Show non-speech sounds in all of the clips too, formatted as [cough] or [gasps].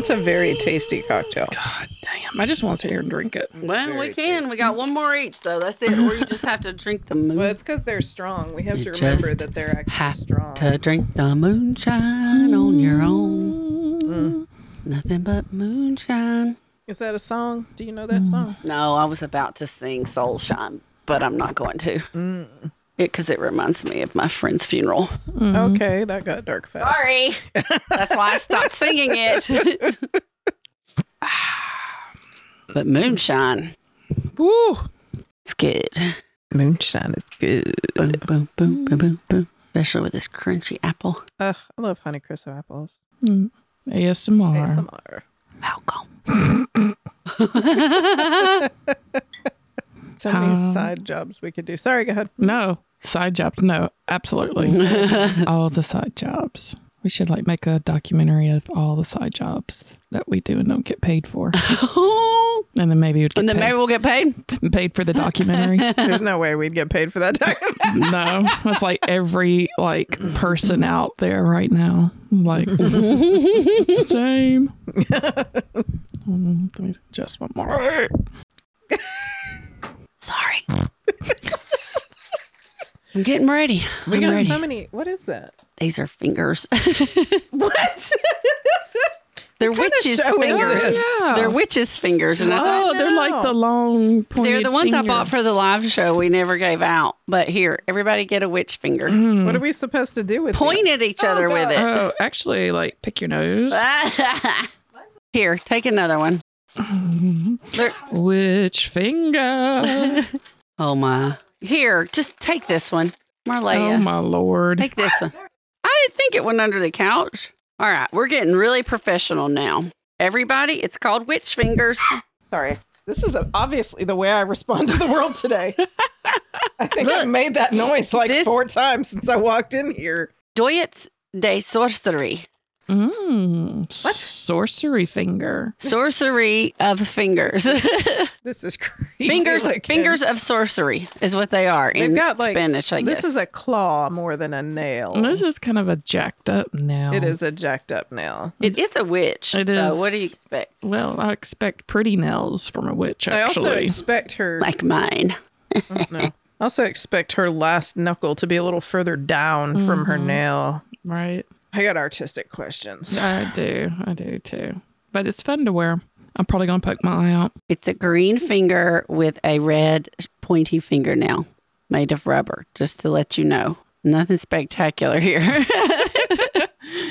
That's a very tasty cocktail. God damn. I just want to sit here and drink it. Well, Very we can. We got one more each, though. That's it. Or you just have to drink the moon. Well, it's because they're strong. We have You to remember just that they're actually have strong. to drink the moonshine on your own. Mm. Nothing but moonshine. Is that a song? Do you know that song? No, I was about to sing Soul Shine, but I'm not going to. Mm. Because it, reminds me of my friend's funeral. Okay, that got dark fast. Sorry. [laughs] That's why I stopped singing it. [sighs] but moonshine, Woo! it's good. Moonshine is good. Boom, boom, boom, boom, boom, boom. Especially with this crunchy apple. Ugh, I love Honeycrisp apples. ASMR. ASMR. Malcolm. [laughs] [laughs] So many Um, side jobs we could do. Sorry, go ahead. No, side jobs. No, absolutely. [laughs] all the side jobs. We should like make a documentary of all the side jobs that we do and don't get paid for. [laughs] And then maybe we'd get and then paid, maybe we'll get paid. [laughs] paid for the documentary. There's no way we'd get paid for that time. no, it's like every like person out there right now. is Like same. Mm, let me Just one more. Sorry. I'm getting ready. we I'm got ready. so many. What is that? These are fingers. [laughs] What? [laughs] They're kind witches' show is fingers. Yeah. They're witches' fingers. And I thought, Oh, they're like the long. they're the ones I bought for the live show we never gave out. But here, everybody get a witch finger. Mm. Mm. what are we supposed to do with Point these? at each other Oh, with it. Oh, actually, like pick your nose. [laughs] Here, take another one. They're- Which finger? oh my. Here, just take this one. Marleah. oh my lord! Take this one. I didn't think it went under the couch. All right, we're getting really professional now. Everybody, it's called witch fingers. Sorry. This is obviously the way I respond to the world today. [laughs] I think Look, I've made that noise like this- four times since I walked in here. Doyets de sorcery. Mm, sorcery finger. Sorcery of fingers. [laughs] This is crazy. fingers looking. fingers of sorcery is what they are They've got like Spanish, I this is a claw more than a nail. This is kind of a jacked up nail. It is a jacked up nail. it is a witch. It so is- what do you expect? Well, I expect pretty nails from a witch. Actually. I also expect her. Like mine. [laughs] no. I also expect her last knuckle to be a little further down from her nail. right? I got artistic questions. I do. I do too. But it's fun to wear. I'm probably gonna poke my eye out. It's a green finger with a red pointy fingernail made of rubber, just to let you know. Nothing spectacular here. [laughs]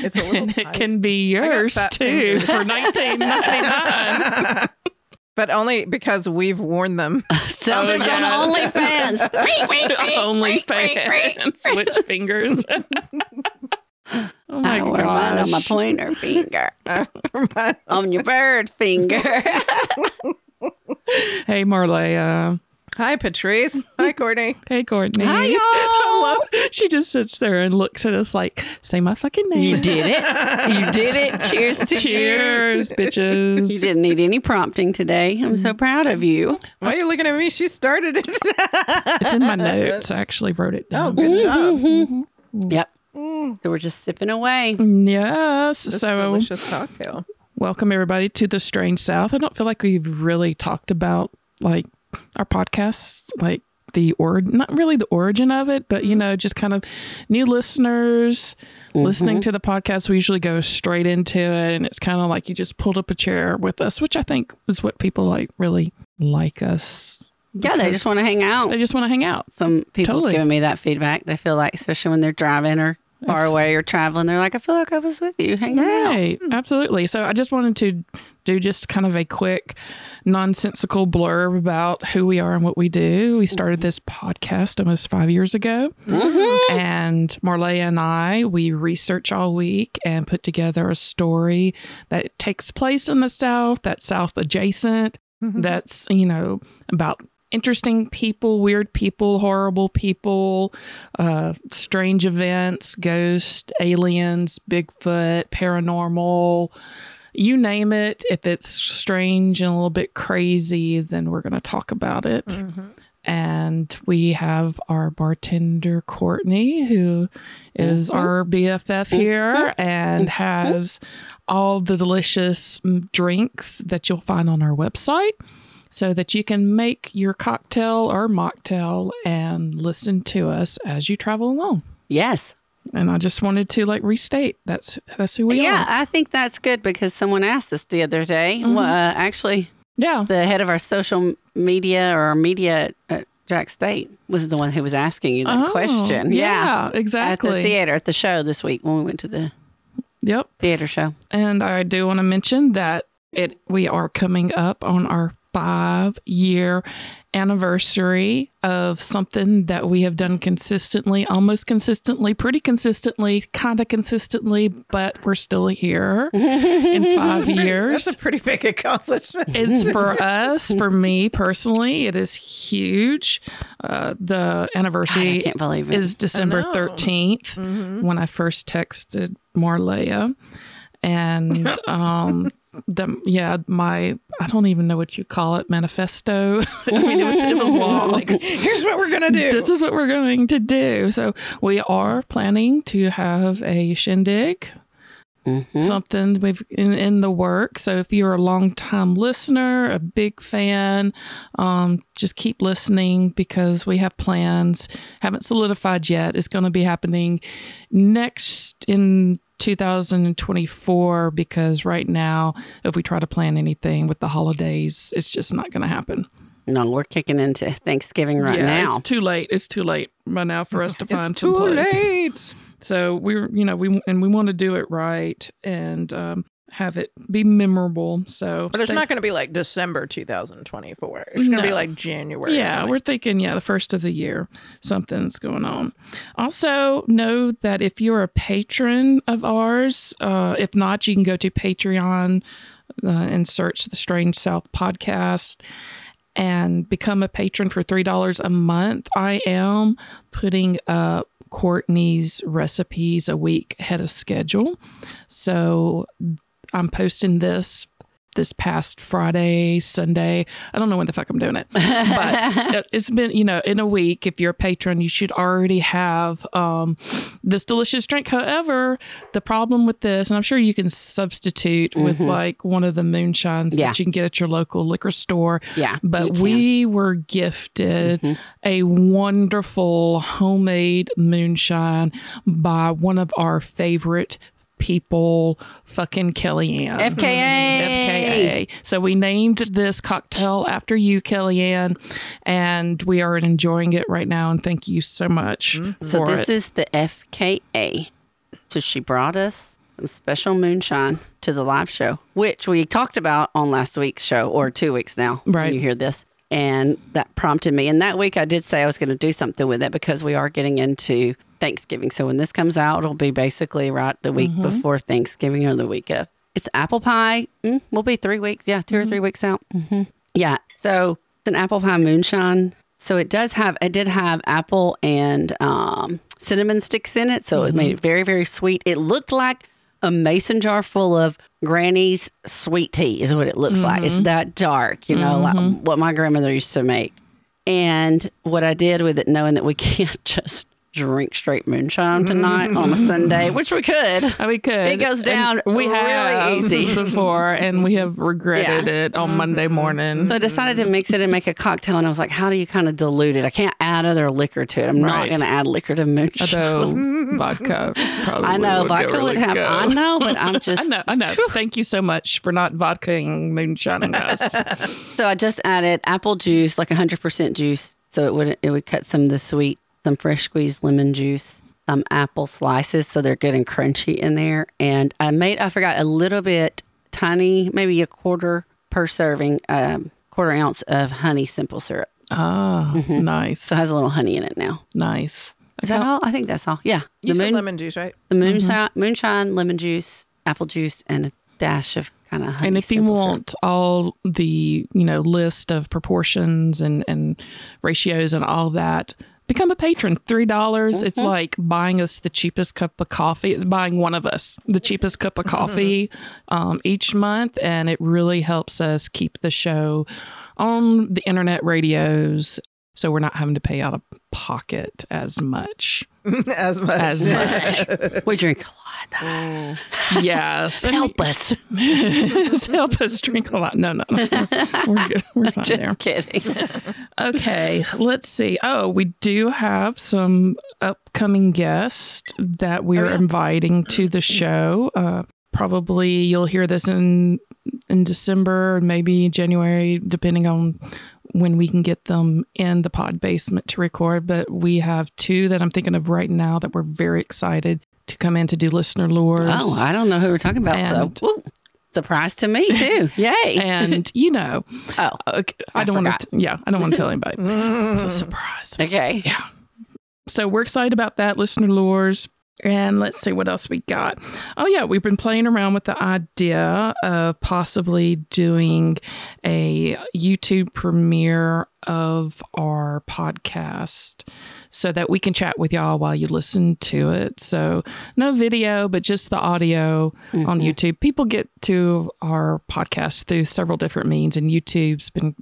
It's a little And [laughs] it can be yours too for 19.99. [laughs] but only because we've worn them. Sell Oh, this yeah. on OnlyFans. Only fans, witch fingers. [gasps] oh my I wear mine on my pointer finger. [laughs] on your bird finger. [laughs] Hey Marleah. Hi, Patrice. Hi, [laughs] Courtney. Hey Courtney. Hi, y'all. I love- She just sits there and looks at us like, "Say my fucking name." you did it. You did it. Cheers to Cheers, you. bitches. You didn't need any prompting today. I'm so proud of you. Why are you looking at me? She started it. It's in my notes. I actually wrote it oh, down. good job. Mm-hmm. Yep. Mm. So we're just sipping away. Yes. This so, delicious cocktail. welcome everybody to the Strange South. I don't feel like we've really talked about like our podcasts, like the or not really the origin of it, but you know, just kind of new listeners mm-hmm. listening to the podcast. We usually go straight into it, and it's kind of like you just pulled up a chair with us, which I think is what people like really like us. Yeah, they just want to hang out. They just want to hang out. Some people Totally. giving me that feedback. They feel like, especially when they're driving or far away or traveling, they're like, I feel like I was with you hanging out. Right, hmm. absolutely. So I just wanted to do just kind of a quick, nonsensical blurb about who we are and what we do. We started this podcast almost five years ago, and Marleah and I we research all week and put together a story that takes place in the South, that's South adjacent, mm-hmm. that's you know about interesting people, weird people, horrible people, uh, strange events, ghosts, aliens, Bigfoot, paranormal. You name it. If it's strange and a little bit crazy, then we're going to talk about it. And we have our bartender, Courtney, who is our BFF here and has all the delicious mm, drinks that you'll find on our website so that you can make your cocktail or mocktail and listen to us as you travel along. Yes. And I just wanted to like restate that's that's who we yeah, are. Yeah, I think that's good because someone asked us the other day. Well, uh, actually, Yeah. the head of our social media or media at Jax State was the one who was asking you that Oh, question. yeah, exactly. At the exactly. theater, at the show this week when we went to the Yep. theater show. And I do want to mention that it we are coming up on our five year anniversary of something that we have done consistently, almost consistently, pretty consistently, kind of consistently, but we're still here in [laughs] five years. That's a pretty big accomplishment. It's for [laughs] us, for me personally, it is huge. Uh, the I anniversary can't believe it. is December know. 13th when I first texted Marleah. And [laughs] um the yeah, my I don't even know what you call it, manifesto. [laughs] I mean it was it was long. [laughs] like, here's what we're gonna do. this is what we're going to do. So we are planning to have a shindig Mhm. something we've in, in the work. So if you're a long time listener, a big fan, um, just keep listening because we have plans. Haven't solidified yet. It's going to be happening next in 2024 because right now, if we try to plan anything with the holidays, it's just not going to happen. No, we're kicking into Thanksgiving right yeah, now. it's too late. It's too late by now for us to find it's some too place. late. So we're, you know, we and we want to do it right and um, have it be memorable. So, But it's not going to be like December 2024. It's going to be like January. Yeah, we're thinking, yeah, the first of the year, something's going on. Also, know that if you're a patron of ours, uh, if not, you can go to Patreon uh, and search the Strange South podcast and become a patron for $3 a month. I am putting up Courtney's recipes a week ahead of schedule. So I'm posting this this past Friday, Sunday. I don't know when the fuck I'm doing it, but [laughs] it- it's been, you know, in a week. If you're a patron, you should already have um, this delicious drink. However, the problem with this, and I'm sure you can substitute with like one of the moonshines Yeah. that you can get at your local liquor store. Yeah, But we were gifted a wonderful homemade moonshine by one of our favorite people, fucking Kellyanne. FKA. FKA. So we named this cocktail after you, Kellyanne, and we are enjoying it right now. And thank you so much mm-hmm. So for this it. is the FKA. So she brought us some special moonshine to the live show, which we talked about on last week's show or two weeks now. when Right. you hear this. And that prompted me. And that week I did say I was going to do something with it because we are getting into Thanksgiving. So when this comes out, it'll be basically right the week Mm-hmm. before Thanksgiving or the week of. It's apple pie. Mm, we'll be three weeks. Yeah, 2 or Mm-hmm. three weeks out. hmm Yeah. So it's an apple pie moonshine. So it does have, it did have apple and um, cinnamon sticks in it. So it made it very, very sweet. It looked like a mason jar full of granny's sweet tea, is what it looks like. It's that dark, you know, like what my grandmother used to make. And what I did with it, knowing that we [laughs] can't just drink straight moonshine tonight on a Sunday, [laughs] which we could. Oh, we could. It goes And down we really have easy. [laughs] [laughs] before, and we have regretted Yeah. it on Monday morning. So I decided to mix it and make a cocktail. And I was like, how do you kind of dilute it? I can't add other liquor to it. I'm not going to add liquor to moonshine. Although vodka probably I know vodka would have. go. I know, but I'm just. I know, I know. Thank you so much for not vodkaing moonshining us. So I just added apple juice, like 100% juice, so it would it would cut some of the sweet, some fresh squeezed lemon juice, some apple slices so they're good and crunchy in there. And I made, I forgot a little bit, tiny, maybe a quarter per serving, um, quarter ounce of honey simple syrup. Ah, nice. So it has a little honey in it now. nice. Is that all? I think that's all. Yeah. You the said moon, lemon juice, right? the moonshine, moonshine, lemon juice, apple juice, and a dash of kind of honey. and if you simple syrup. want all the you know list of proportions and and ratios and all that become a patron. Three dollars it's like buying us the cheapest cup of coffee. It's buying one of us the cheapest cup of coffee um, each month and it really helps us keep the show on the internet radios so we're not having to pay out of pocket as much [laughs] as much. as [laughs] much we drink a lot. yes [laughs] Help us. help us drink a lot no no no we're good we're fine there Just kidding. Okay, let's see. Oh, we do have some upcoming guests that we're Oh, yeah. inviting to the show. Uh, probably you'll hear this in in December, maybe January, depending on when we can get them in the pod basement to record. But we have two that I'm thinking of right now that we're very excited to come in to do listener lures. Oh, I don't know who we're talking about. And- so, woo, surprise to me too. [laughs] Yay! and you know, oh, uh, okay, I, I don't want to. Yeah, I don't want to tell [laughs] anybody. It's a surprise. okay. Yeah. So we're excited about that, listener lures. And let's see what else we got. Oh, yeah, we've been playing around with the idea of possibly doing a YouTube premiere of our podcast so that we can chat with y'all while you listen to it. So, no video, but just the audio on mm-hmm. YouTube. People get to our podcast through several different means, and YouTube's been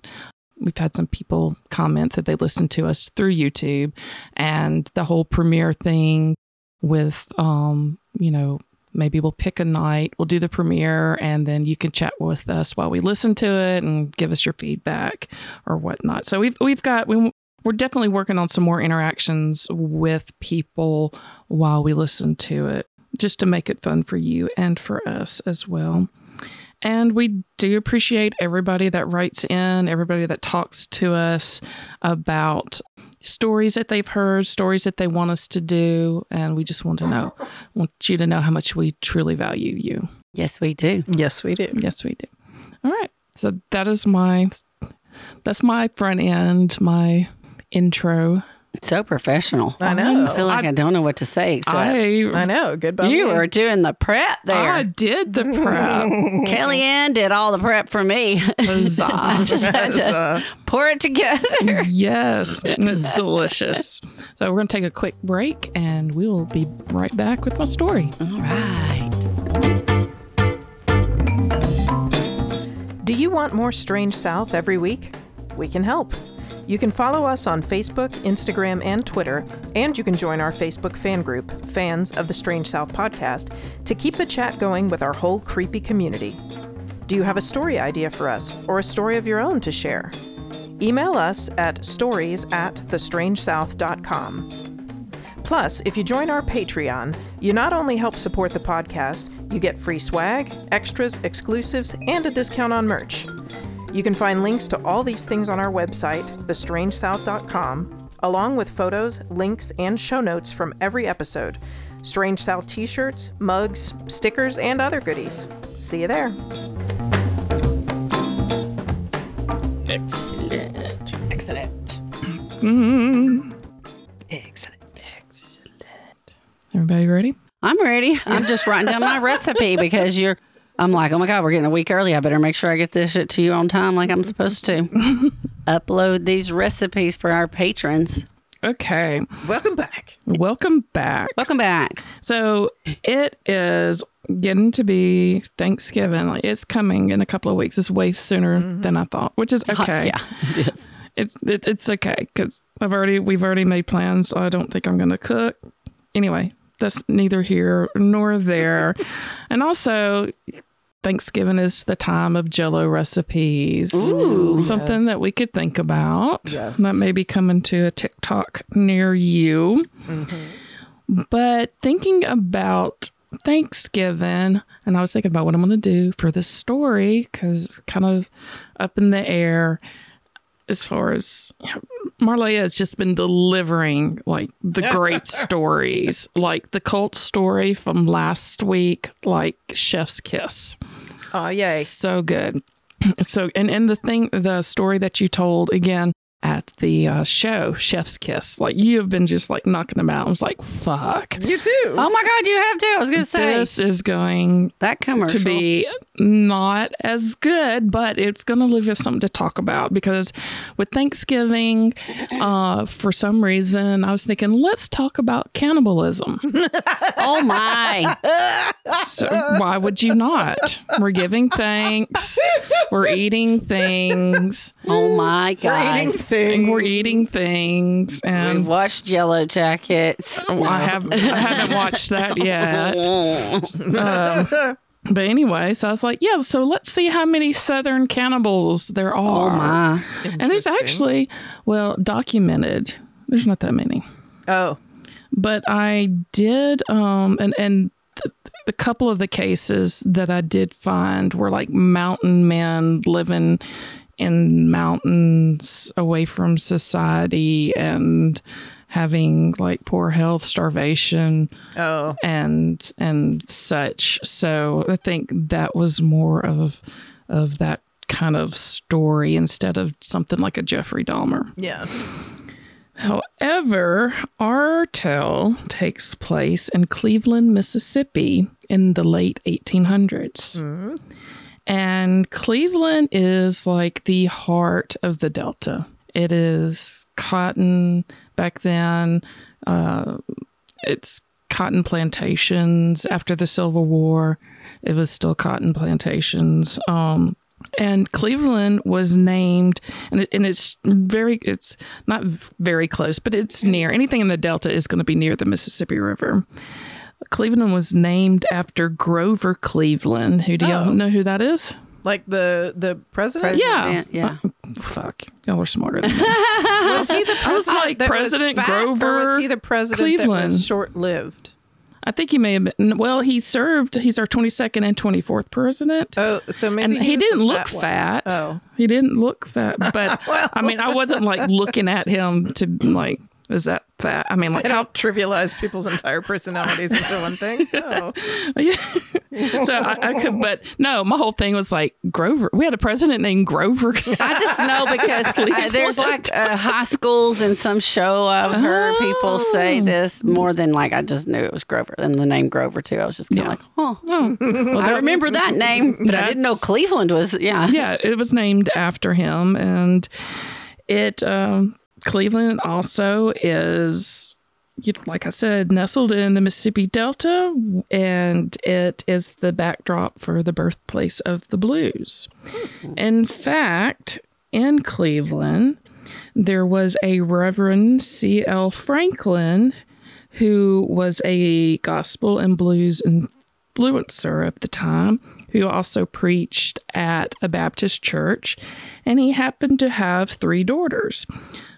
we've had some people comment that they listen to us through YouTube and the whole premiere thing with um you know maybe we'll pick a night we'll do the premiere and then you can chat with us while we listen to it and give us your feedback or whatnot. So we've we've got we, we're definitely working on some more interactions with people while we listen to it just to make it fun for you and for us as well. And we do appreciate everybody that writes in, everybody that talks to us about stories that they've heard, stories that they want us to do. And we just want to know, want you to know how much we truly value you. Yes, we do. Yes, we do. Yes, we do. All right. So that is my, that's my front end, my intro. So professional. I know. I feel like I, don't know what to say I, I know. Good bump. you were doing the prep there. I did the prep. [laughs] Kellyanne did all the prep for me. Huzzah. [laughs] I just had to Uh, pour it together. Yes, and it's [laughs] delicious. So we're going to take a quick break and we'll be right back with my story. All right. Do you want more Strange South every week? We can help. You can follow us on Facebook, Instagram, and Twitter, and you can join our Facebook fan group, Fans of the Strange South Podcast, to keep the chat going with our whole creepy community. Do you have a story idea for us or a story of your own to share? Email us at stories at thestrangesouth.com. Plus, if you join our Patreon, you not only help support the podcast, you get free swag, extras, exclusives, and a discount on merch. You can find links to all these things on our website, thestrangesouth.com, along with photos, links, and show notes from every episode, Strange South t shirts, mugs, stickers, and other goodies. See you there. Excellent. Excellent. Mm, Excellent. excellent. Everybody ready? I'm ready. I'm just writing down my recipe because you're. I'm like, oh my god, we're getting a week early. I better make sure I get this shit to you on time, like I'm supposed to. [laughs] Upload these recipes for our patrons. Okay. Welcome back. Welcome back. Welcome back. So it is getting to be Thanksgiving. Like it's coming in a couple of weeks. It's way sooner mm-hmm. than I thought, which is okay. Yeah. [laughs] it is. it, it it's okay because I've already we've already made plans. I don't think I'm going to cook. Anyway, that's neither here nor there. [laughs] and also, Thanksgiving is the time of Jello recipes. Ooh. something that we could think about. Yes. That may be coming to a TikTok near you. Mm-hmm. But thinking about Thanksgiving, and I was thinking about what I'm going to do for this story because kind of up in the air. As far as Marleah has just been delivering like the great [laughs] stories, like the cult story from last week, like Chef's Kiss. Oh, yay. So good. [clears throat] So, and, and the thing, the story that you told again at the uh, show, Chef's Kiss, like you have been just like knocking them out. I was like, fuck. You too. Oh my God, you have to. I was going to say This is going that commercial. to be not as good, but it's going to leave us something to talk about because with Thanksgiving, uh, for some reason, I was thinking, let's talk about cannibalism. [laughs] oh my. So why would you not? We're giving thanks. We're eating things. Oh my God. We're God. eating And things. we're eating things. And We've watched Yellow Jackets. Oh, I have I haven't watched that yet. [laughs] Um, but anyway, so I was like, yeah, so let's see how many southern cannibals there are. Oh my. And there's actually, well, documented. There's not that many. Oh, But I did um and and the, the couple of the cases that I did find were like mountain men living in mountains away from society and having like poor health, starvation, oh, and and such. So I think that was more of of that kind of story instead of something like a Jeffrey Dahmer. yeah. However, our tale takes place in Cleveland, Mississippi in the late 1800s. Mm-hmm. And Cleveland is like the heart of the Delta. It is cotton back then. Uh, it's cotton plantations after the Civil War. It was still cotton plantations. Um, and Cleveland was named, and, it, and it's very, it's not very close, but it's near. Anything in the Delta is going to be near the Mississippi River. Cleveland was named after Grover Cleveland. Who do y'all Oh. know who that is? Like the the president. Yeah. President, Yeah. Oh, fuck, y'all are smarter than me. [laughs] Was he the president? I was like that President fat, or was he the president that Cleveland. was short lived? I think he may have been. Well, he served. He's our twenty second and twenty fourth president. Oh, so maybe and he, was didn't the look one. fat. Oh, He didn't look fat, but [laughs] I mean, I wasn't like looking at him to like, is that fat? I mean, like, I how? don't trivialize people's entire personalities into one thing. [laughs] Oh, [laughs] Yeah. so I, I could, but no, my whole thing was like Grover. We had a president named Grover. [laughs] I just know because uh, there's like uh, high schools and some show I've heard people say this more than like I just knew it was Grover and the name Grover too. I was just kind of Yeah. like, oh, Oh, well, I that- remember that name, but I didn't know Cleveland was. Yeah, yeah, it was named after him, and it um, Cleveland also is, you know, like I said, nestled in the Mississippi Delta, and it is the backdrop for the birthplace of the blues. Hmm. In fact, in Cleveland, there was a Reverend C. L. Franklin who was a gospel and blues influencer at the time, who also preached at a Baptist church, and he happened to have three daughters.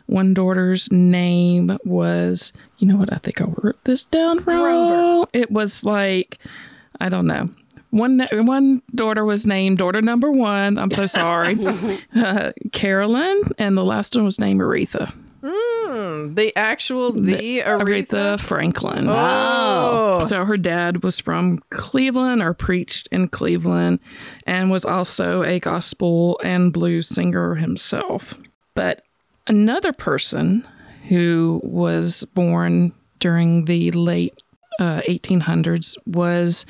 One daughter's name was, you know what? I think I wrote this down wrong. Grover. It was like, I don't know. One one daughter was named daughter number one. I'm so sorry, uh, [laughs] [laughs] Carolyn, and the last one was named Aretha. Hmm, the actual the Aretha. Aretha Franklin. Oh, So her dad was from Cleveland or preached in Cleveland and was also a gospel and blues singer himself. But another person who was born during the late uh, 1800s was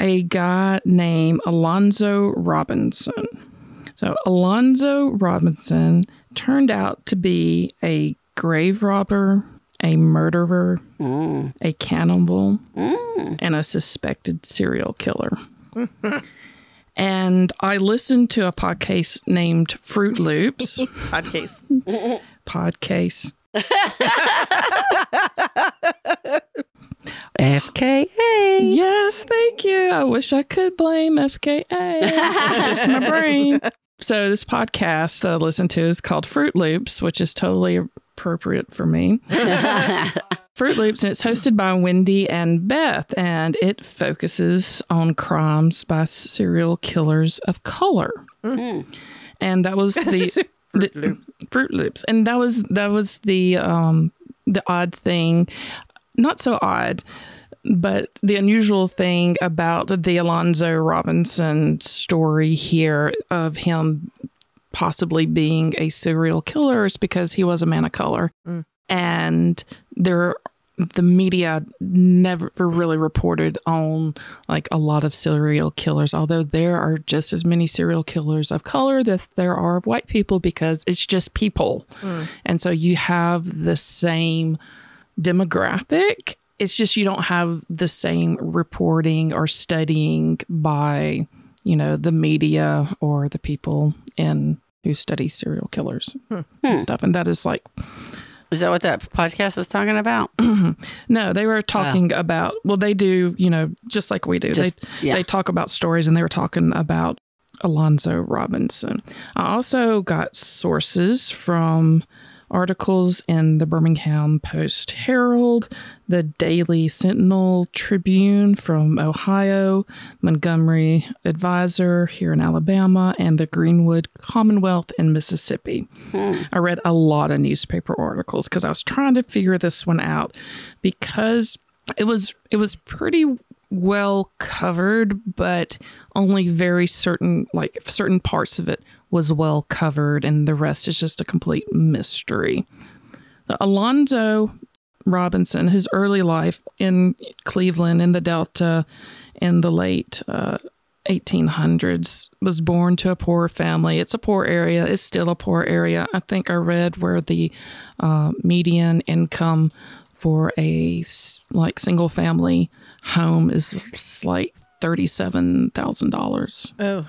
a guy named Alonzo Robinson. So Alonzo Robinson turned out to be a grave robber, a murderer, a cannibal, and a suspected serial killer. [laughs] and I listened to a podcast named Fruit Loops [laughs] podcast. podcast. FKA. Yes, thank you. I wish I could blame FKA. It's just my brain. [laughs] So this podcast that I listen to is called Fruit Loops, which is totally appropriate for me. [laughs] Fruit Loops, and it's hosted by Wendy and Beth, and it focuses on crimes by serial killers of color. And that was the [laughs] Fruit the- Loops. Fruit Loops, and that was that was the um the odd thing, not so odd, but the unusual thing about the Alonzo Robinson story here of him possibly being a serial killer is because he was a man of color, Mm. and there. The media never really reported on like a lot of serial killers, although there are just as many serial killers of color that there are of white people because it's just people. And so you have the same demographic. It's just you don't have the same reporting or studying by, you know, the media or the people in who study serial killers and hmm. Hmm. stuff. And that is like Is that what that podcast was talking about? [clears throat] no, they were talking ah. about well, they do, you know, just like we do. Just- they yeah. they talk about stories and they were talking about Alonzo Robinson. I also got sources from articles in the Birmingham Post Herald, the Daily Sentinel Tribune from Ohio, Montgomery Advisor here in Alabama, and the Greenwood Commonwealth in Mississippi. I read a lot of newspaper articles because I was trying to figure this one out because it was it was pretty well covered, but only very certain like certain parts of it was well covered, and the rest is just a complete mystery. Alonzo Robinson, his early life in Cleveland in the Delta in the late uh, 1800s, was born to a poor family. It's a poor area. It's still a poor area. I think I read where the uh, median income for a like single family home is like thirty-seven thousand dollars. Oh,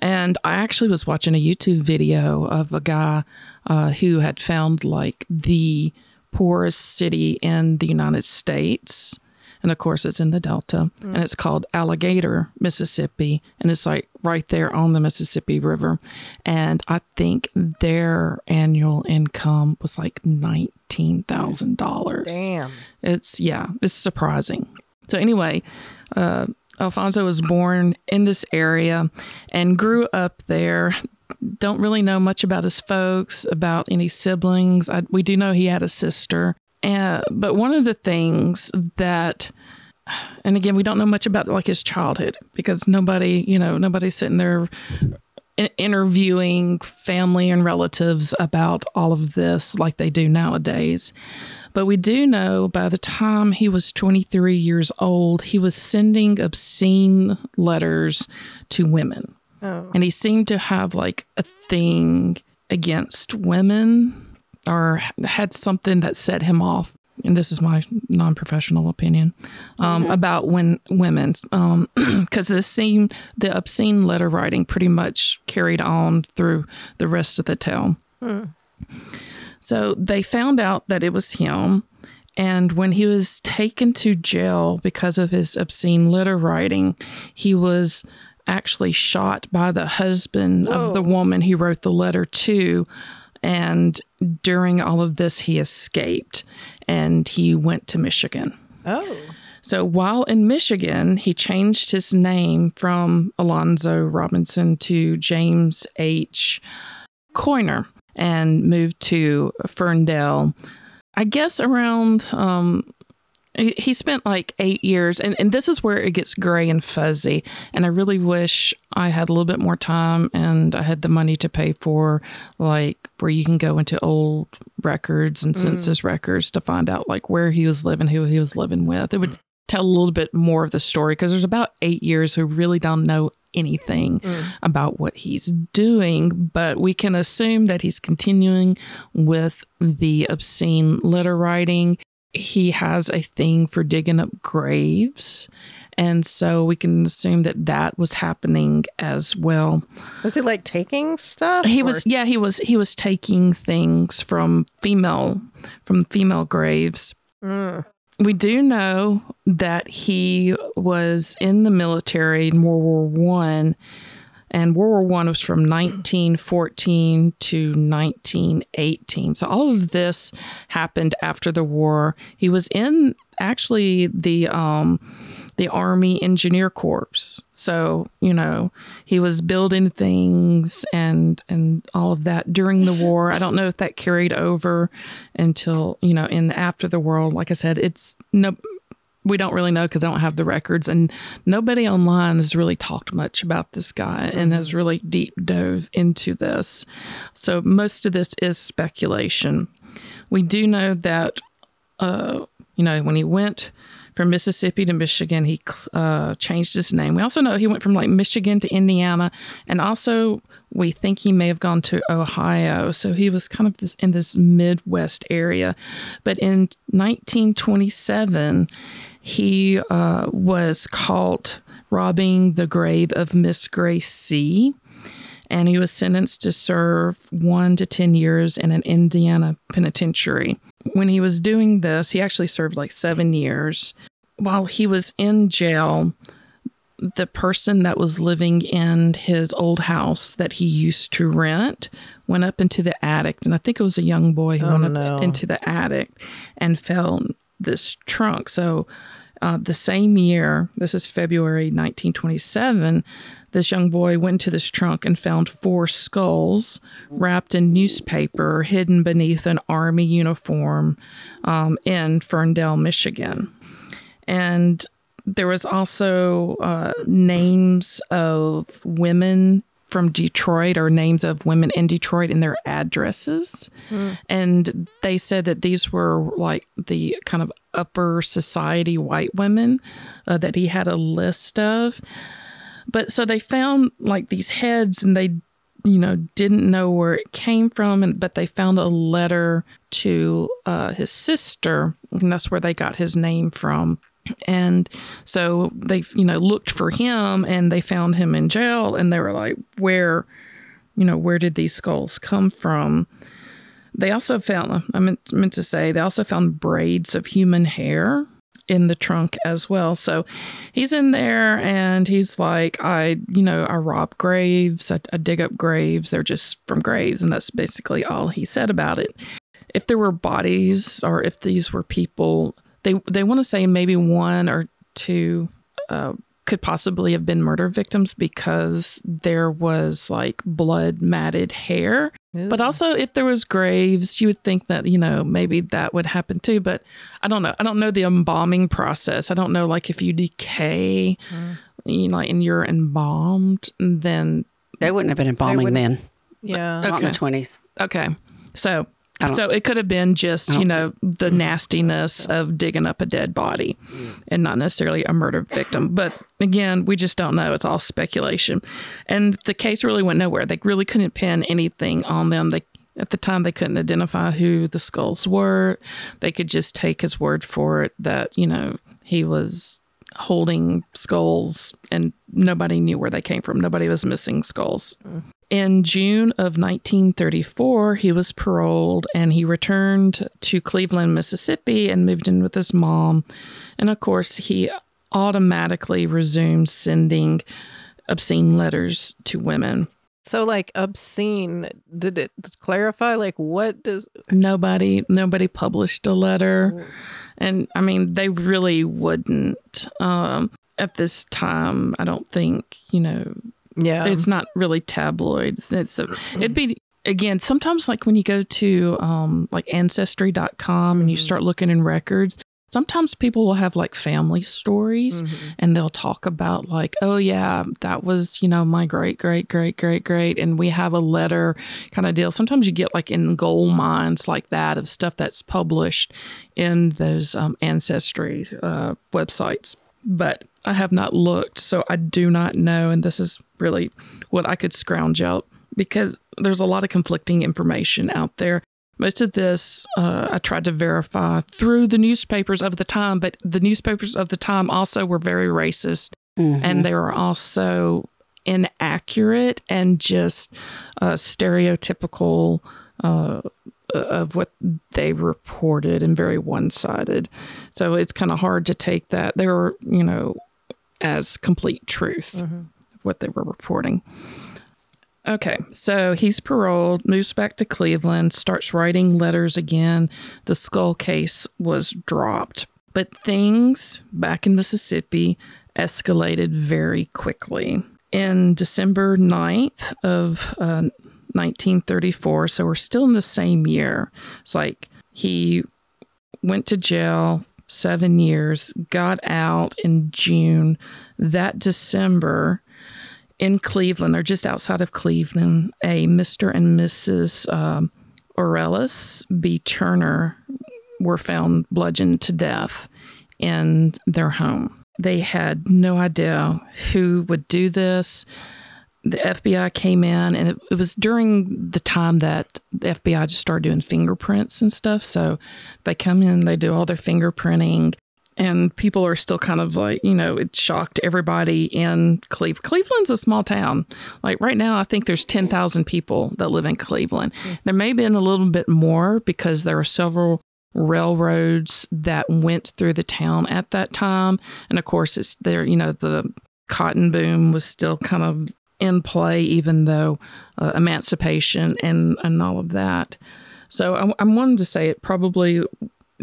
And I actually was watching a YouTube video of a guy uh, who had found like the poorest city in the United States. And of course, it's in the Delta, and it's called Alligator, Mississippi. And it's like right there on the Mississippi River. And I think their annual income was like $19,000. damn. It's yeah, it's surprising. So anyway, uh, Alfonso was born in this area and grew up there. Don't really know much about his folks, about any siblings. I, we do know he had a sister. And, but one of the things that, and again, we don't know much about like his childhood because nobody, you know, nobody's sitting there interviewing family and relatives about all of this like they do nowadays. But we do know by the time he was 23 years old, he was sending obscene letters to women. Oh, And he seemed to have like a thing against women or had something that set him off. And this is my non professional opinion um, about when women, [clears throat] because this seemed the obscene letter writing pretty much carried on through the rest of the tale. So they found out that it was him. And when he was taken to jail because of his obscene letter writing, he was actually shot by the husband of the woman he wrote the letter to. And during all of this, he escaped and he went to Michigan. oh, So while in Michigan, he changed his name from Alonzo Robinson to James H. Coiner and moved to Ferndale. I guess around um, he spent like eight years, and, and this is where it gets gray and fuzzy. And I really wish I had a little bit more time and I had the money to pay for like where you can go into old records and census records to find out like where he was living, who he was living with. It would tell a little bit more of the story because there's about eight years who really don't know anything about what he's doing, but we can assume that he's continuing with the obscene letter writing. He has a thing for digging up graves. And so we can assume that that was happening as well. was he like taking stuff? He or- was, yeah, he was, he was taking things from female, from female graves. Mm. We do know that he was in the military in World War One, and World War One was from 1914 to 1918. So all of this happened after the war. He was in actually the um, the Army Engineer Corps. So, you know, he was building things and and all of that during the war. I don't know if that carried over until, you know, in after the war. Like I said, it's no we don't really know because I don't have the records, and nobody online has really talked much about this guy and has really deep dove into this. So most of this is speculation. We do know that, uh, you know, when he went from Mississippi to Michigan, he uh, changed his name. We also know he went from like Michigan to Indiana, and also we think he may have gone to Ohio. So he was kind of this in this Midwest area. But in 1927, he uh, was caught robbing the grave of Miss Grace C. And he was sentenced to serve one to 10 years in an Indiana penitentiary. When he was doing this, he actually served like seven years. While he was in jail, the person that was living in his old house that he used to rent went up into the attic. And I think it was a young boy who Oh, went no. up into the attic and found this trunk. So uh, the same year, this is February 1927, this young boy went to this trunk and found four skulls wrapped in newspaper hidden beneath an army uniform um, in Ferndale, Michigan. And there was also uh, names of women from Detroit or names of women in Detroit and their addresses. And they said that these were like the kind of upper society white women uh, that he had a list of. But so they found like these heads and they you know didn't know where it came from and but they found a letter to uh, his sister and that's where they got his name from and so they you know looked for him and they found him in jail and they were like where you know where did these skulls come from? They also found i meant, meant to say they also found braids of human hair in the trunk as well. So he's in there and he's like i you know i rob graves I, I dig up graves. They're just from graves. And that's basically all he said about it. If there were bodies or if these were people they they want to say maybe one or two uh, could possibly have been murder victims because there was like blood matted hair but also if there was graves you would think that you know maybe that would happen too but i don't know i don't know the embalming process i don't know like if you decay you know and you're embalmed then They wouldn't have been embalming then. yeah. Not in the Okay. twenties. Okay. So I don't- so it could have been just, you know, the nastiness of digging up a dead body and not necessarily a murder victim. But again, we just don't know. It's all speculation. And the case really went nowhere. They really couldn't pin anything on them. They at the time they couldn't identify who the skulls were. They could just take his word for it that, you know, he was holding skulls and nobody knew where they came from. Nobody was missing skulls. In June of 1934, he was paroled and he returned to Cleveland, Mississippi, and moved in with his mom. And of course, he automatically resumed sending obscene letters to women. So like obscene. Did it clarify like what does Nobody, nobody published a letter, and I mean, they really wouldn't. Um, at this time, I don't think you know yeah. it's not really tabloids. It's a, it'd be again sometimes like when you go to um like ancestry.com and you Mhm. start looking in records sometimes people will have like family stories Mhm. and they'll talk about like oh yeah that was you know my great great great great great and we have a letter kind of deal sometimes you get like in gold mines like that of stuff that's published in those um, ancestry uh, websites but i have not looked so i do not know and this is really what i could scrounge up because there's a lot of conflicting information out there most of this uh, I tried to verify through the newspapers of the time, but the newspapers of the time also were very racist Mm-hmm. and they were also inaccurate and just uh, stereotypical uh, of what they reported and very one sided. So it's kind of hard to take that. They were, you know, as complete truth Mhm. what they were reporting. Okay, so he's paroled, moves back to Cleveland, starts writing letters again. The skull case was dropped. But things back in Mississippi escalated very quickly. In December 9th of uh, 1934, so we're still in the same year. It's like he went to jail seven years, got out in June. That December, in Cleveland, or just outside of Cleveland, a Mr. and Mrs. Um, B. Turner were found bludgeoned to death in their home. They had no idea who would do this. The FBI came in, and it, it was during the time that the FBI just started doing fingerprints and stuff. So they come in, they do all their fingerprinting, and people are still kind of like, you know, it shocked everybody in Cleveland. Cleveland's a small town. Like right now, I think there's 10,000 people that live in Cleveland. There may have been a little bit more because there are several railroads that went through the town at that time. And of course, it's there, you know, the cotton boom was still kind of in play, even though uh, emancipation and, and all of that. So I, I wanted to say it probably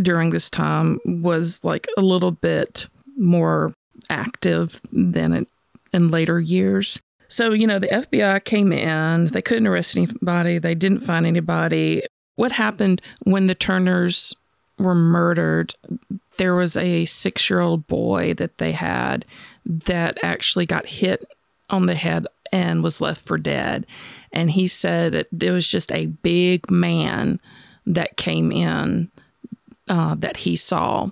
during this time was like a little bit more active than it in later years. So, you know, the FBI came in, they couldn't arrest anybody, they didn't find anybody. What happened when the Turners were murdered? There was a six year old boy that they had that actually got hit on the head and was left for dead. And he said that there was just a big man that came in uh, that he saw.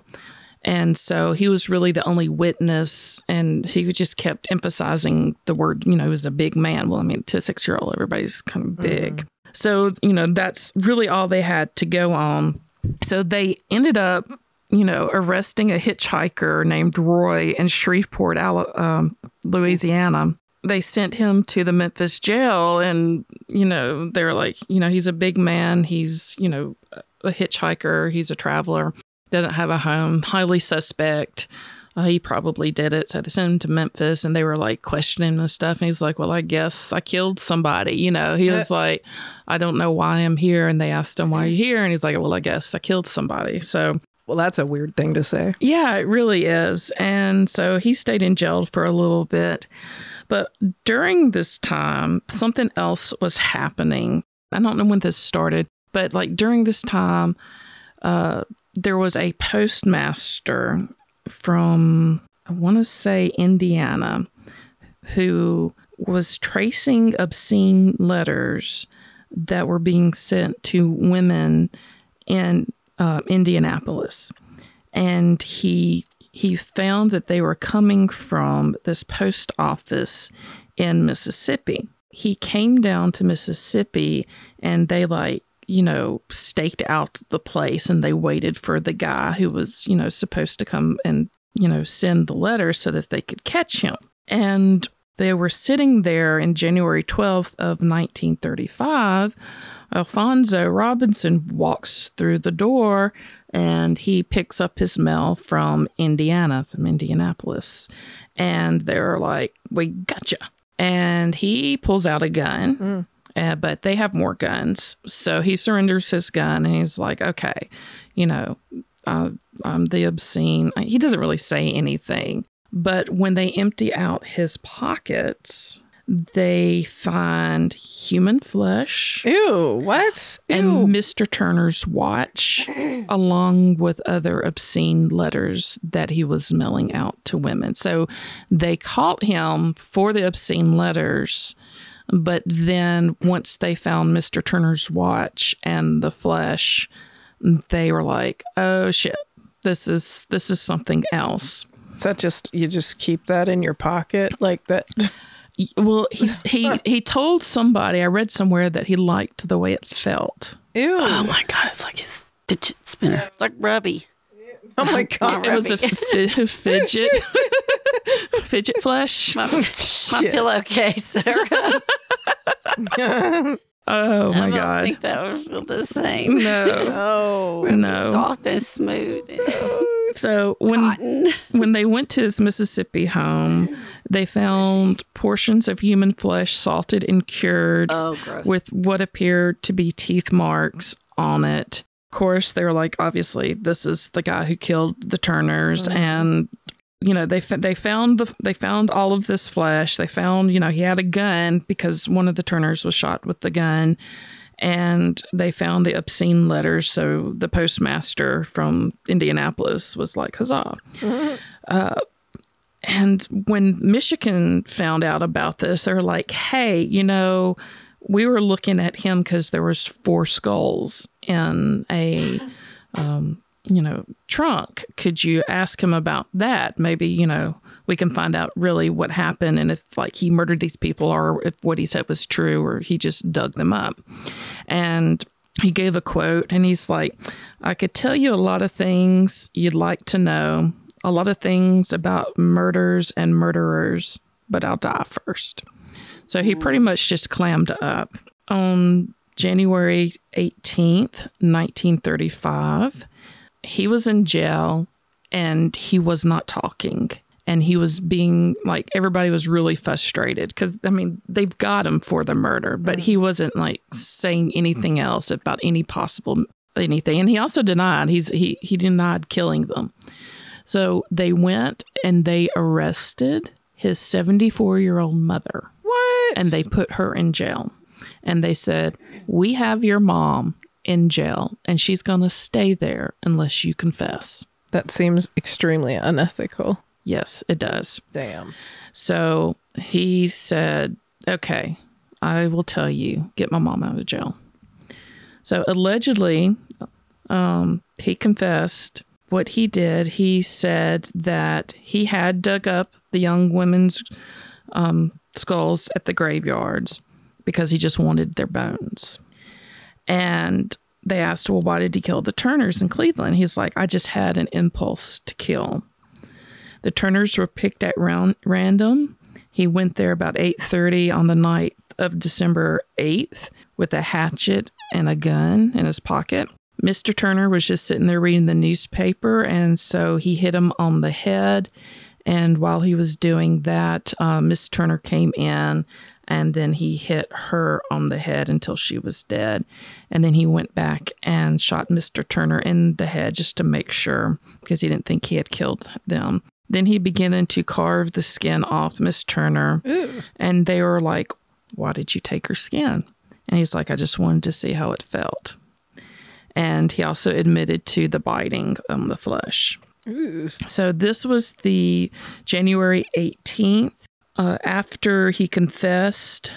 And so he was really the only witness, and he just kept emphasizing the word, you know, he was a big man. Well, I mean, to a six year old, everybody's kind of big. Mm-hmm. So, you know, that's really all they had to go on. So they ended up, you know, arresting a hitchhiker named Roy in Shreveport, um, Louisiana. They sent him to the Memphis jail, and, you know, they're like, you know, he's a big man. He's, you know, a hitchhiker. He's a traveler, doesn't have a home, highly suspect. Uh, he probably did it. So they sent him to Memphis and they were like questioning him and stuff. And he's like, Well, I guess I killed somebody. You know, he was like, I don't know why I'm here. And they asked him, Why are you here? And he's like, Well, I guess I killed somebody. So, well, that's a weird thing to say. Yeah, it really is. And so he stayed in jail for a little bit. But during this time, something else was happening. I don't know when this started, but like during this time, uh, there was a postmaster from, I want to say Indiana, who was tracing obscene letters that were being sent to women in uh, Indianapolis. And he he found that they were coming from this post office in Mississippi. He came down to Mississippi and they like you know, staked out the place and they waited for the guy who was, you know, supposed to come and, you know, send the letter so that they could catch him. And they were sitting there in January 12th of 1935. Alonzo Robinson walks through the door and he picks up his mail from Indiana, from Indianapolis. And they're like, We gotcha. And he pulls out a gun. Mm uh, but they have more guns. So he surrenders his gun and he's like, okay, you know, uh, I'm the obscene. He doesn't really say anything. But when they empty out his pockets, they find human flesh. Ew, what? Ew. And Mr. Turner's watch, [clears throat] along with other obscene letters that he was mailing out to women. So they caught him for the obscene letters but then once they found Mr. Turner's watch and the flesh, they were like, "Oh shit, this is this is something else." Is that just you just keep that in your pocket like that? [laughs] Well, he he he told somebody I read somewhere that he liked the way it felt. Ew! Oh my god, it's like his fidget spinner. It's like Rubby. [laughs] Oh my god! It was a f- fidget, [laughs] fidget flesh. My, my [laughs] pillowcase. oh my I god! I think that would feel the same. No, no, no. Soft and smooth. And so when cotton. when they went to his Mississippi home, they found portions of human flesh salted and cured oh, gross. with what appeared to be teeth marks on it course, they were like, obviously, this is the guy who killed the Turners, Mhm. and you know they they found the they found all of this flesh. They found you know he had a gun because one of the Turners was shot with the gun, and they found the obscene letters. So the postmaster from Indianapolis was like, "Huzzah!" Uh, and when Michigan found out about this, they're like, "Hey, you know." We were looking at him because there was four skulls in a um, you know, trunk. Could you ask him about that? Maybe, you know, we can find out really what happened and if like he murdered these people or if what he said was true or he just dug them up. And he gave a quote and he's like, I could tell you a lot of things you'd like to know, a lot of things about murders and murderers, but I'll die first. So he pretty much just clammed up. On January 18th, 1935, he was in jail and he was not talking. And he was being like, everybody was really frustrated because, I mean, they've got him for the murder, but he wasn't like saying anything else about any possible anything. And he also denied, he's, he, he denied killing them. So they went and they arrested his 74 year old mother? And they put her in jail. And they said, We have your mom in jail and she's going to stay there unless you confess. that seems extremely unethical. Yes, it does. Damn. So he said, Okay, I will tell you, get my mom out of jail. So allegedly, um, he confessed what he did. He said that he had dug up the young women's um, skulls at the graveyards because he just wanted their bones. And they asked, Well, why did he kill the Turners in Cleveland? He's like, I just had an impulse to kill. The Turners were picked at round, random. He went there about 8:30 on the night of December 8th with a hatchet and a gun in his pocket. Mr. Turner was just sitting there reading the newspaper, and so he hit him on the head. And while he was doing that, uh, Miss Turner came in, and then he hit her on the head until she was dead. And then he went back and shot Mr. Turner in the head just to make sure, because he didn't think he had killed them. Then he began to carve the skin off Miss Turner, Ooh. and they were like, Why did you take her skin? And he's like, I just wanted to see how it felt. And he also admitted to the biting on the flesh. Ooh. So this was the January 18th uh, after he confessed.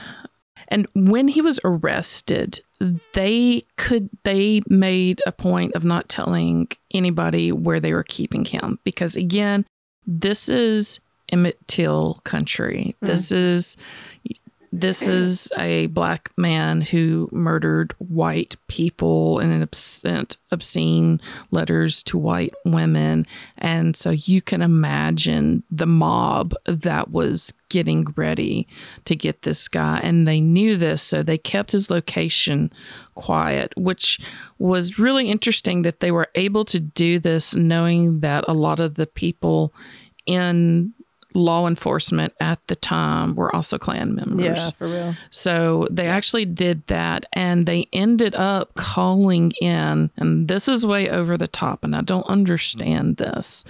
And when he was arrested, they could they made a point of not telling anybody where they were keeping him because again, this is Emmett Till country. This is this is a black man who murdered white people and sent obscene letters to white women. And so you can imagine the mob that was getting ready to get this guy. And they knew this, so they kept his location quiet, which was really interesting that they were able to do this knowing that a lot of the people in law enforcement at the time were also Klan members. Yeah, for real. So they actually did that and they ended up calling in, and this is way over the top, and I don't understand this.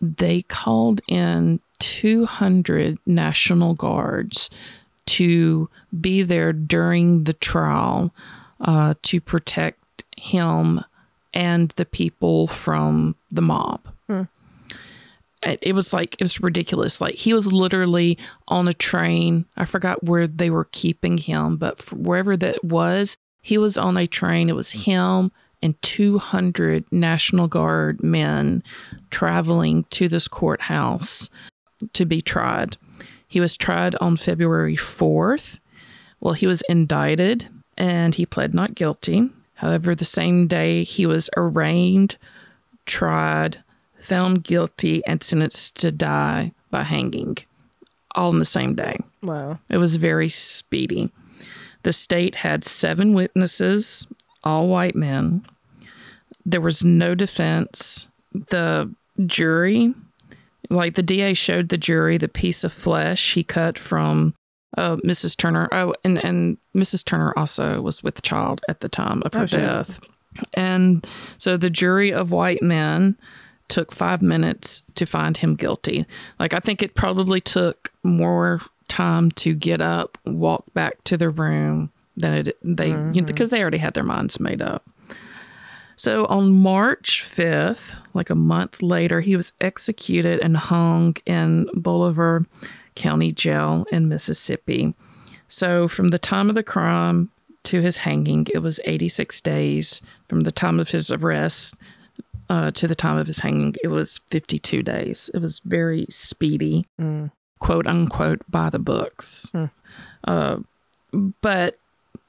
They called in 200 National Guards to be there during the trial uh, to protect him and the people from the mob it was like it was ridiculous. Like he was literally on a train. I forgot where they were keeping him but wherever that was he was on a train. It was him and 200 national guard men traveling to this courthouse to be tried. He was tried on february 4th well he was indicted and he pled not guilty. However the same day he was arraigned tried found guilty and sentenced to die by hanging all in the same day. Wow. It was very speedy. The state had seven witnesses, all white men. There was no defense. The jury, like the DA showed the jury the piece of flesh he cut from uh, Mrs. Turner. Oh, and, and Mrs. Turner also was with child at the time of her Oh, death. And so the jury of white men took five minutes to find him guilty. Like, I think it probably took more time to get up, walk back to the room than it, they, you know, mm-hmm. because they already had their minds made up. So on March 5th, like a month later, he was executed and hung in Bolivar County Jail in Mississippi. So from the time of the crime to his hanging, it was 86 days. From the time of his arrest uh, to the time of his hanging, it was 52 days. It was very speedy, quote unquote, by the books. Uh, but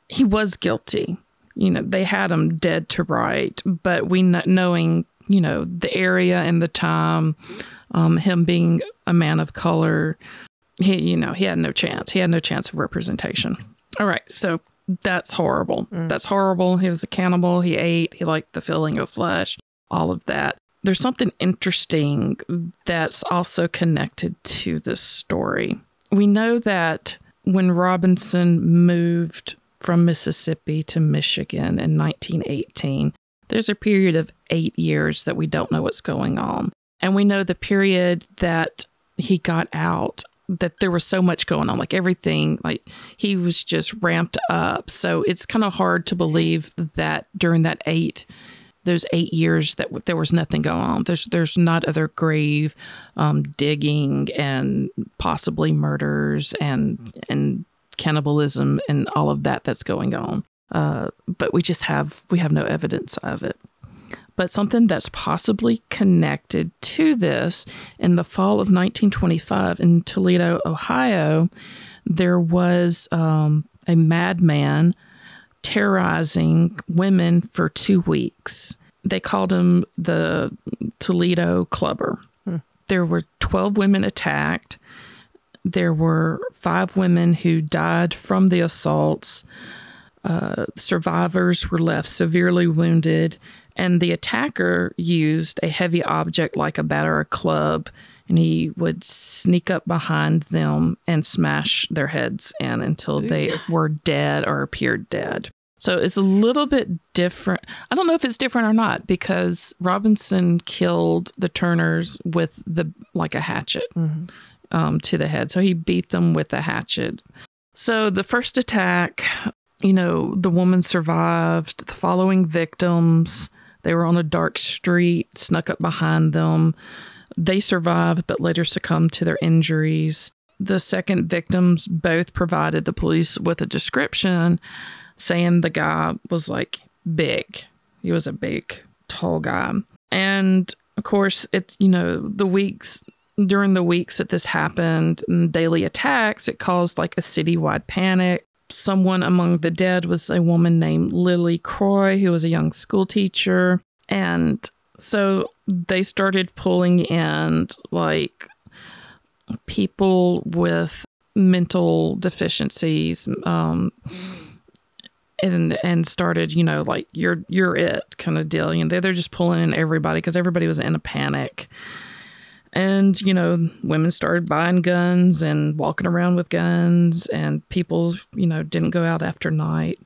he was guilty. You know, they had him dead to right, but we kn- knowing, you know, the area and the time, um, him being a man of color, he, you know, he had no chance. He had no chance of representation. All right, so that's horrible. That's horrible. He was a cannibal. He ate. He liked the feeling of flesh. All of that. There's something interesting that's also connected to this story. We know that when Robinson moved from Mississippi to Michigan in 1918, there's a period of eight years that we don't know what's going on. And we know the period that he got out, that there was so much going on, like everything, like he was just ramped up. So it's kind of hard to believe that during that eight, those eight years that w- there was nothing going on. There's there's not other grave um, digging and possibly murders and and cannibalism and all of that that's going on. Uh, but we just have we have no evidence of it. But something that's possibly connected to this in the fall of 1925 in Toledo, Ohio, there was um, a madman terrorizing women for two weeks. They called him the Toledo Clubber. There were 12 women attacked. There were five women who died from the assaults. Uh, survivors were left severely wounded, and the attacker used a heavy object like a bat or a club, and he would sneak up behind them and smash their heads in until they were dead or appeared dead. So it's a little bit different. I don't know if it's different or not because Robinson killed the Turners with the like a hatchet um, to the head. So he beat them with a hatchet. So the first attack, you know, the woman survived. The following victims, they were on a dark street, snuck up behind them. They survived, but later succumbed to their injuries. The second victims both provided the police with a description saying the guy was like big. He was a big, tall guy. And of course, it, you know, the weeks during the weeks that this happened and daily attacks, it caused like a citywide panic. Someone among the dead was a woman named Lily Croy, who was a young school teacher. And so they started pulling in like people with mental deficiencies um, and and started you know like you're you're it kind of deal. You know they're, they're just pulling in everybody because everybody was in a panic. And you know women started buying guns and walking around with guns and people you know didn't go out after night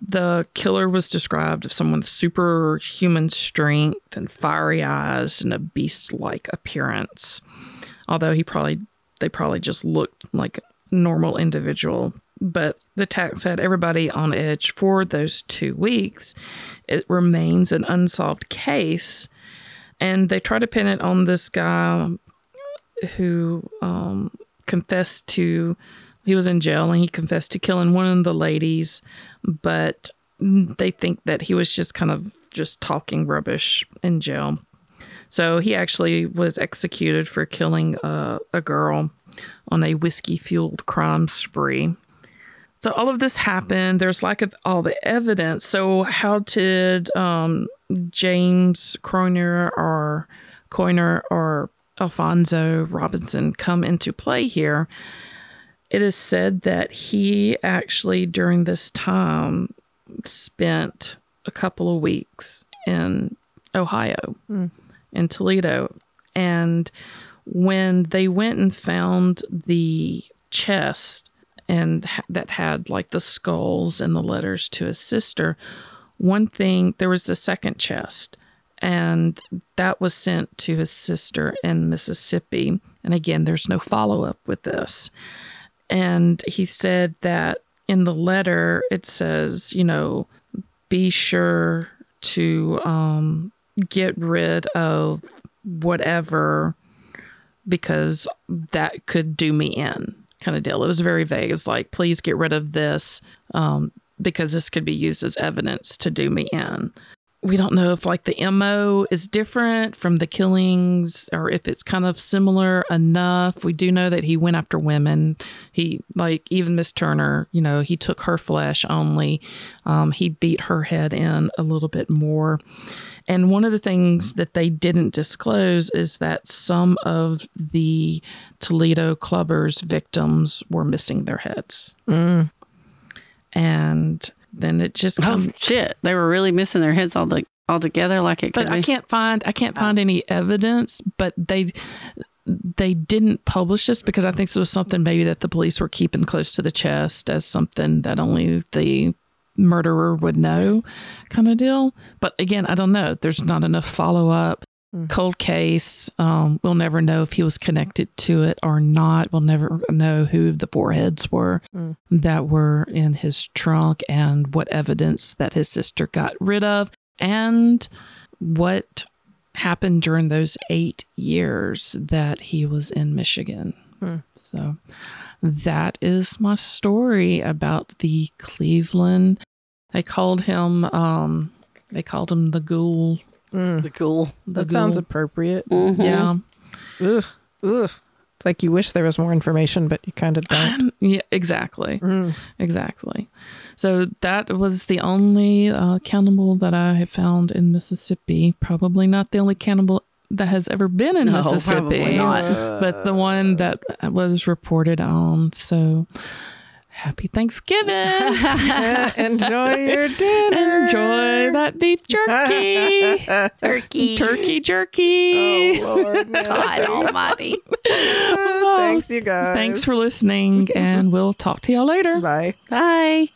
the killer was described as someone with superhuman strength and fiery eyes and a beast-like appearance. Although he probably they probably just looked like a normal individual. But the attacks had everybody on edge for those two weeks. It remains an unsolved case. And they try to pin it on this guy who um, confessed to he was in jail and he confessed to killing one of the ladies but they think that he was just kind of just talking rubbish in jail so he actually was executed for killing a, a girl on a whiskey fueled crime spree so all of this happened. There's lack of all the evidence. So how did um, James Croiner or Coiner or Alonzo Robinson come into play here? It is said that he actually during this time spent a couple of weeks in Ohio, mm. in Toledo, and when they went and found the chest and ha- that had like the skulls and the letters to his sister one thing, there was a second chest, and that was sent to his sister in Mississippi. And again, there's no follow up with this. And he said that in the letter, it says, you know, be sure to um, get rid of whatever because that could do me in kind of deal. It was very vague. It's like, please get rid of this um, because this could be used as evidence to do me in. We don't know if like the MO is different from the killings or if it's kind of similar enough. We do know that he went after women. He like even Miss Turner, you know, he took her flesh only. Um, he beat her head in a little bit more. And one of the things that they didn't disclose is that some of the Toledo clubbers victims were missing their heads. Mm. And then it just Oh comes. shit! They were really missing their heads all the all together, like it could but I be. can't find I can't find any evidence, but they they didn't publish this because I think this was something maybe that the police were keeping close to the chest as something that only the murderer would know kind of deal. But again, I don't know. There's not enough follow up. Mm. Cold case. Um, we'll never know if he was connected to it or not. We'll never know who the foreheads were Mm. that were in his trunk and what evidence that his sister got rid of and what happened during those eight years that he was in Michigan. Hmm. So that is my story about the Cleveland. They called him um they called him the ghoul. Mm. the cool. The That sounds ghoul. appropriate. Mhm. yeah. Ugh. Ugh. It's like you wish there was more information, but you kind of don't. Yeah, exactly. Mm. Exactly. So that was the only uh, cannibal that I have found in Mississippi. Probably not the only cannibal that has ever been in No, Mississippi, probably not. but the one that was reported on. So happy Thanksgiving. [laughs] Enjoy your dinner. Enjoy that beef jerky. [laughs] Turkey. Turkey jerky. Oh, Lord. [laughs] God Almighty. Thanks, you guys. Thanks for listening, and we'll talk to y'all later. Bye. Bye.